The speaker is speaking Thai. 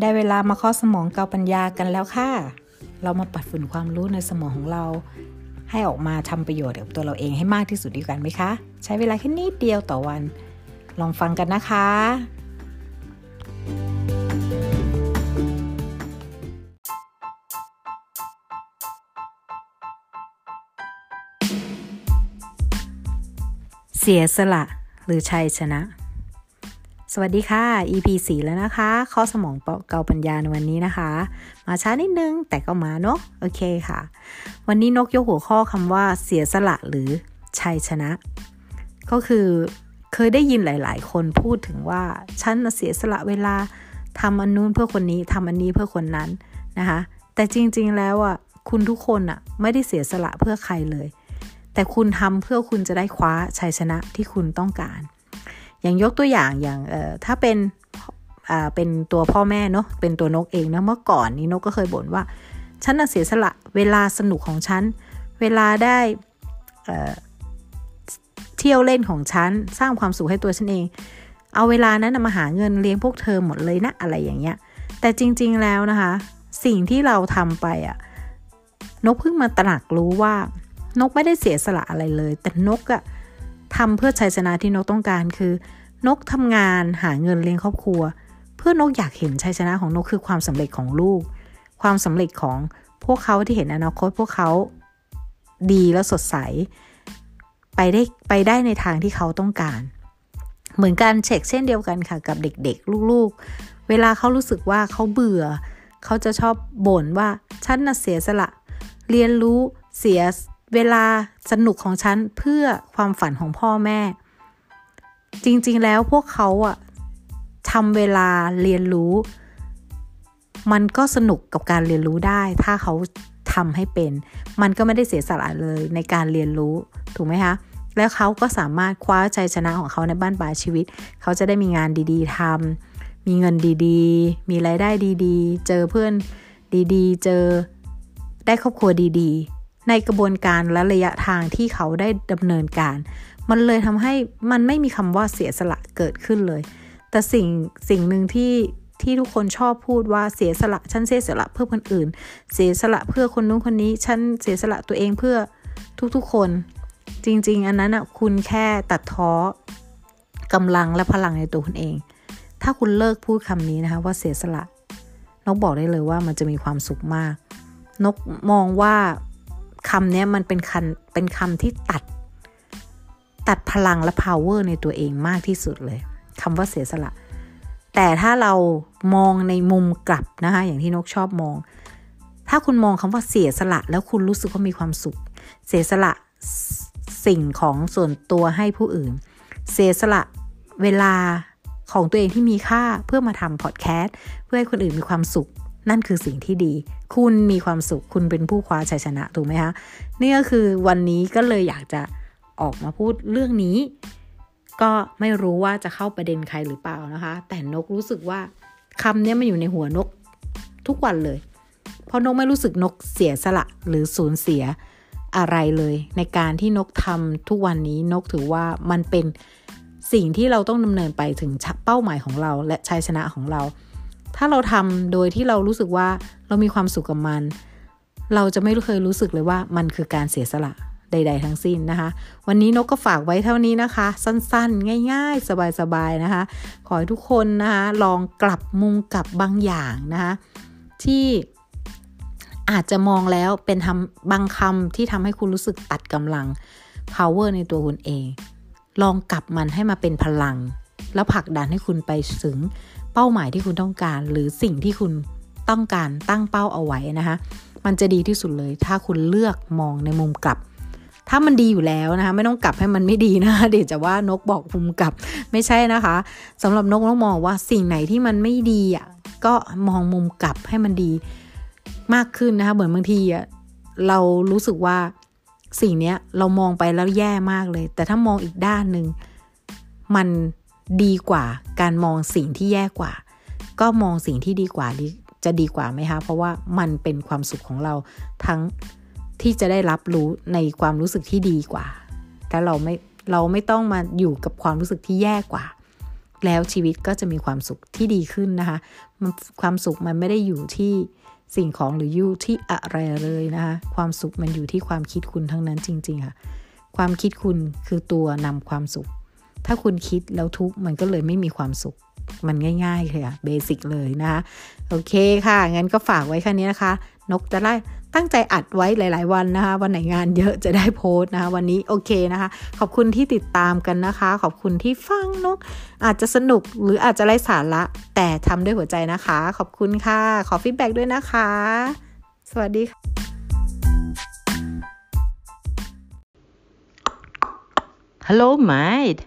ได้เวลามาข้อสมองเกาปัญญากันแล้วค่ะ เรามาปัดฝุ่นความรู้ในสมองของเรา ให้ออกมาทำประโยชน์กับตัวเราเองให้มากที่สุดดีกันไหมคะ ใช้เวลาแค่นิดเดียวต่อวัน ลองฟังกันนะคะ เสียสละหรือชัยชนะ สวัสดีค่ะ EP 4 แล้วนะคะ ข้อสมองเกาปัญญาในวันนี้นะคะ มาช้านิดนึง แต่ก็มาเนาะโอเคค่ะ วันนี้นกยกหัวข้อคำว่าเสียสละหรือชัยชนะ ก็คือเคยได้ยินหลาย ๆ คนพูดถึงว่า ฉันเสียสละเวลาทำอันนู้นเพื่อคนนี้ทำอันนี้เพื่อคนนั้นนะคะ แต่จริง ๆ แล้วอะคุณทุกคนอะไม่ได้เสียสละเพื่อใครเลย แต่คุณทำเพื่อคุณจะได้คว้าชัยชนะที่คุณต้องการ อย่างยกตัวอย่างอย่างเอ่อถ้าเป็นอ่าเป็นตัวพ่อแม่เนาะเป็นตัวนกเองนะเมื่อก่อนนี้นกก็เคยบ่นว่า ฉันเสียสละเวลาสนุกของฉัน เวลาได้เอ่อเที่ยวเล่นของฉัน สร้างความสุขให้ตัวฉันเอง เอาเวลานั้นมาหาเงินเลี้ยงพวกเธอหมดเลยนะอะไรอย่างเงี้ย แต่จริง ๆแล้วนะคะ สิ่งที่เราทำไปอะ่ะนกเพิ่งมาตระหนักรู้ว่านกไม่ได้เสียสละอะไรเลย แต่นกอะ ทำเพื่อชัยชนะที่นกต้องการคือ นกทำงานหาเงินเลี้ยงครอบครัว เพื่อนกอยากเห็นชัยชนะของนกคือความสำเร็จของลูก ความสำเร็จของพวกเขาที่เห็นอนาคตพวกเขาดีและสดใส ไปได้ไปได้ในทางที่เขาต้องการ เหมือนกันเช็คเช่นเดียวกันค่ะกับเด็กๆ ลูกๆ เวลาเขารู้สึกว่าเขาเบื่อ เขาจะชอบบ่นว่าฉันน่ะเสียสละ เรียนรู้เสีย เวลาสนุกของฉันเพื่อความฝันของพ่อแม่ จริงๆแล้วพวกเขาอะทำเวลาเรียนรู้ มันก็สนุกกับการเรียนรู้ได้ ถ้าเขาทำให้เป็น มันก็ไม่ได้เสียสละเลยในการเรียนรู้ถูกไหมคะแล้วเขาก็สามารถคว้าชัยชนะของเขาในบ้านปลายชีวิต เขาจะได้มีงานดีๆทำมีเงินดีๆ มีรายได้ดีๆ เจอเพื่อนดีๆ เจอได้ครอบครัวดีๆ ในกระบวนการและระยะทางที่เขาได้ดำเนินการ มันเลยทำให้มันไม่มีคำว่าเสียสละเกิดขึ้นเลย แต่สิ่งสิ่งหนึ่งที่ที่ทุกคนชอบพูดว่าเสียสละฉันเสียสละเพื่อคนอื่น เสียสละเพื่อคนนู้นคนนี้ฉันเสียสละตัวเองเพื่อทุกๆคน จริง ๆ อันนั้นอะคุณแค่ตัดท้อกำลังและพลังในตัวคุณเอง ถ้าคุณเลิกพูดคำนี้นะคะว่าเสียสละนกบอกได้เลยว่ามันจะมีความสุขมาก นกมองว่า คำนี้มันเป็นคันเป็นคำที่ตัด ตัดพลังและ power ในตัวเองมากที่สุดเลยคำว่าเสียสละ แต่ถ้าเรามองในมุมกลับนะคะอย่างที่นกชอบมอง ถ้าคุณมองคำว่าเสียสละ แล้วคุณรู้สึกว่ามีความสุข เสียสละสิ่งของส่วนตัวให้ผู้อื่น เสียสละเวลาของตัวเองที่มีค่าเพื่อมาทำพอดแคสต์เพื่อให้คนอื่นมีความสุข นั่นคือสิ่งที่ดี คุณมีความสุข คุณเป็นผู้คว้าชัยชนะถูกไหมคะนี่ก็คือวันนี้ก็เลยอยากจะออกมาพูดเรื่องนี้ ก็ไม่รู้ว่าจะเข้าประเด็นใครหรือเปล่านะคะ แต่นกรู้สึกว่าคำนี้มันอยู่ในหัวนกทุกวันเลย เพราะนกไม่รู้สึกนกเสียสละหรือสูญเสียอะไรเลย ในการที่นกทำทุกวันนี้นกถือว่ามันเป็นสิ่งที่เราต้องดำเนินไปถึงเป้าหมายของเราและชัยชนะของเรา ถ้าเราทำโดยที่เรารู้สึกว่าเรามีความสุขกับมัน เราจะไม่เคยรู้สึกเลยว่ามันคือการเสียสละใด ๆ ทั้งสิ้นนะคะ วันนี้นกก็ฝากไว้เท่านี้นะคะ สั้นๆ ง่าย ๆ สบาย ๆ นะคะ ขอให้ทุกคนนะคะลองกลับมุมกับบางอย่างนะคะที่อาจจะมองแล้วเป็นทำบางคำที่ทำให้คุณรู้สึกตัดกำลัง power ในตัวคุณเอง ลองกลับมันให้มาเป็นพลัง แล้วผลักดันให้คุณไปถึง เป้าหมายที่คุณต้องการ หรือสิ่งที่คุณต้องการตั้งเป้าเอาไว้นะคะมันจะดีที่สุดเลย ถ้าคุณเลือกมองในมุมกลับ ถ้ามันดีอยู่แล้วนะคะ ไม่ต้องกลับให้มันไม่ดีนะเดี๋ยวจะว่านกบอกมุมกลับไม่ใช่นะคะสำหรับนกต้องมองว่าสิ่งไหนที่มันไม่ดีอะก็มองมุมกลับให้มันดีมากขึ้นนะคะเหมือนบางทีอะเรารู้สึกว่าสิ่งเนี้ยเรามองไปแล้วแย่มากเลย แต่ถ้ามองอีกด้านหนึ่งมัน ดีกว่าการมองสิ่งที่แย่กว่า ก็มองสิ่งที่ดีกว่าจะดีกว่าไหมคะ เพราะว่ามันเป็นความสุขของเราทั้งที่จะได้รับรู้ในความรู้สึกที่ดีกว่า แต่เราไม่เราไม่ต้องมาอยู่กับความรู้สึกที่แย่กว่า แล้วชีวิตก็จะมีความสุขที่ดีขึ้นนะคะความสุขมันไม่ได้อยู่ที่สิ่งของหรืออยู่ที่อะไรเลยนะคะความสุขมันอยู่ที่ความคิดคุณทั้งนั้นจริง ๆ ค่ะ ความคิดคุณคือตัวนำความสุข ถ้าคุณคิดแล้วทุกมันก็เลยไม่มีความสุข มันง่ายๆเลยค่ะ basic เลยนะคะโอเคค่ะ งั้นก็ฝากไว้แค่นี้นะคะ นกจะได้ตั้งใจอัดไว้หลาย ๆ วันนะคะ วันไหนงานเยอะจะได้โพสต์นะคะ วันนี้โอเคนะคะ ขอบคุณที่ติดตามกันนะคะ ขอบคุณที่ฟังนก อาจจะสนุกหรืออาจจะไร้สาระแต่ทำด้วยหัวใจนะคะ ขอบคุณค่ะ ขอ feedback ด้วยนะคะ สวัสดีค่ะ Hello, mate.